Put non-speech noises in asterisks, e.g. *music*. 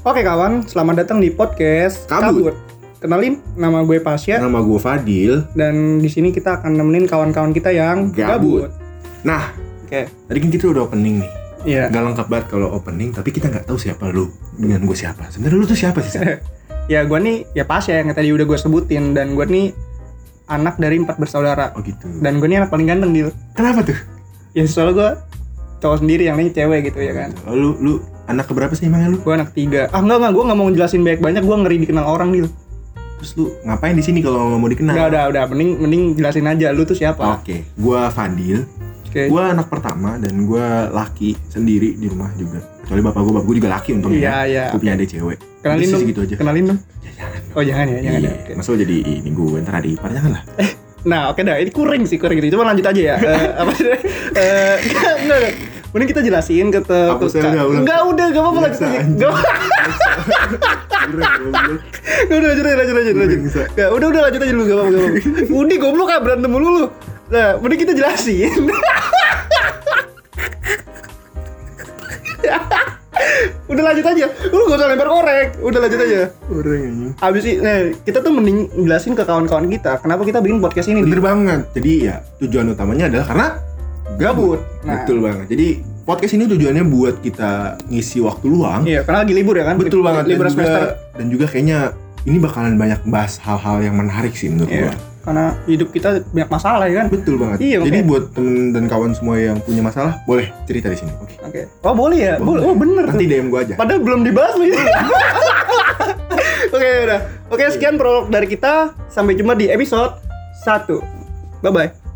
Oke kawan, selamat datang di podcast Kabut. Kenalin, nama gue Pasya Nama gue Fadil. dan di sini kita akan nemenin kawan-kawan kita yang Gabut. Nah, Oke, tadi kan kita udah opening nih. iya. Gak lengkap banget kalau opening, tapi kita nggak tahu siapa lu dengan gue siapa. Sebenarnya lu tuh siapa sih? *laughs* Ya gue nih ya Pasya yang tadi udah gue sebutin dan gue nih anak dari empat bersaudara Oh gitu. dan gue nih anak paling ganteng Dil. Kenapa tuh? Ya soalnya gue cowok sendiri yang lain cewek gitu ya kan. Oh, lu lu anak keberapa sih emangnya lu? Gue anak tiga. Ah enggak enggak, gue nggak mau ngejelasin banyak-banyak. Gue ngeri dikenal orang Dil. Terus lu ngapain di sini kalau nggak mau dikenal? Udah udah udah, mending mending jelasin aja lu tuh siapa. Oke, gua Fadil. Oke. Gua anak pertama dan gua laki sendiri di rumah juga. Kecuali bapak gua, bapak gua juga laki untungnya. Iya iya. Gua punya adik cewek. Kenalin dong. segitu aja. Kenalin dong. Ya, jangan. Oh jangan ya, jangan Iya. ya. Oke. Masa jadi ini gue ntar ada ipar jangan lah. Nah, oke dah. Ini kuring sih, kuring gitu. Coba lanjut aja ya. Eh, apa sih? Eh, *laughs* enggak, enggak, enggak. Mending kita jelasin ke te-. Enggak, udah, enggak apa-apa lanjut anjing. Enggak udah lanjut aja, lanjut lanjut. Bisa. Enggak, udah, udah lanjut aja dulu, enggak apa-apa. Udah goblok ah berantem mulu lu. Nah, mending kita jelasin. *laughs* udah lanjut aja. Lu gak usah lempar korek. Udah lanjut aja. Orang anjing. Abis ini, nah, kita tuh mending jelasin ke kawan-kawan kita kenapa kita bikin podcast ini. Di. Bener banget. Jadi ya tujuan utamanya adalah karena Gabut. Nah. Betul banget. Jadi podcast ini tujuannya buat kita ngisi waktu luang. Iya, karena lagi libur ya kan? Betul banget. Libur dan semester. juga, dan juga kayaknya ini bakalan banyak bahas hal-hal yang menarik sih menurut Iya. gua. Karena hidup kita banyak masalah ya kan? Betul banget. Iya, Jadi makanya. buat temen dan kawan semua yang punya masalah, boleh cerita di sini. Oke. Oke. Oh boleh ya? Boleh. Oh bener Nanti tuh. DM gua aja. Padahal belum dibahas ini. *laughs* Oke udah. Oke sekian prolog dari kita. Sampai jumpa di episode 1. Bye bye.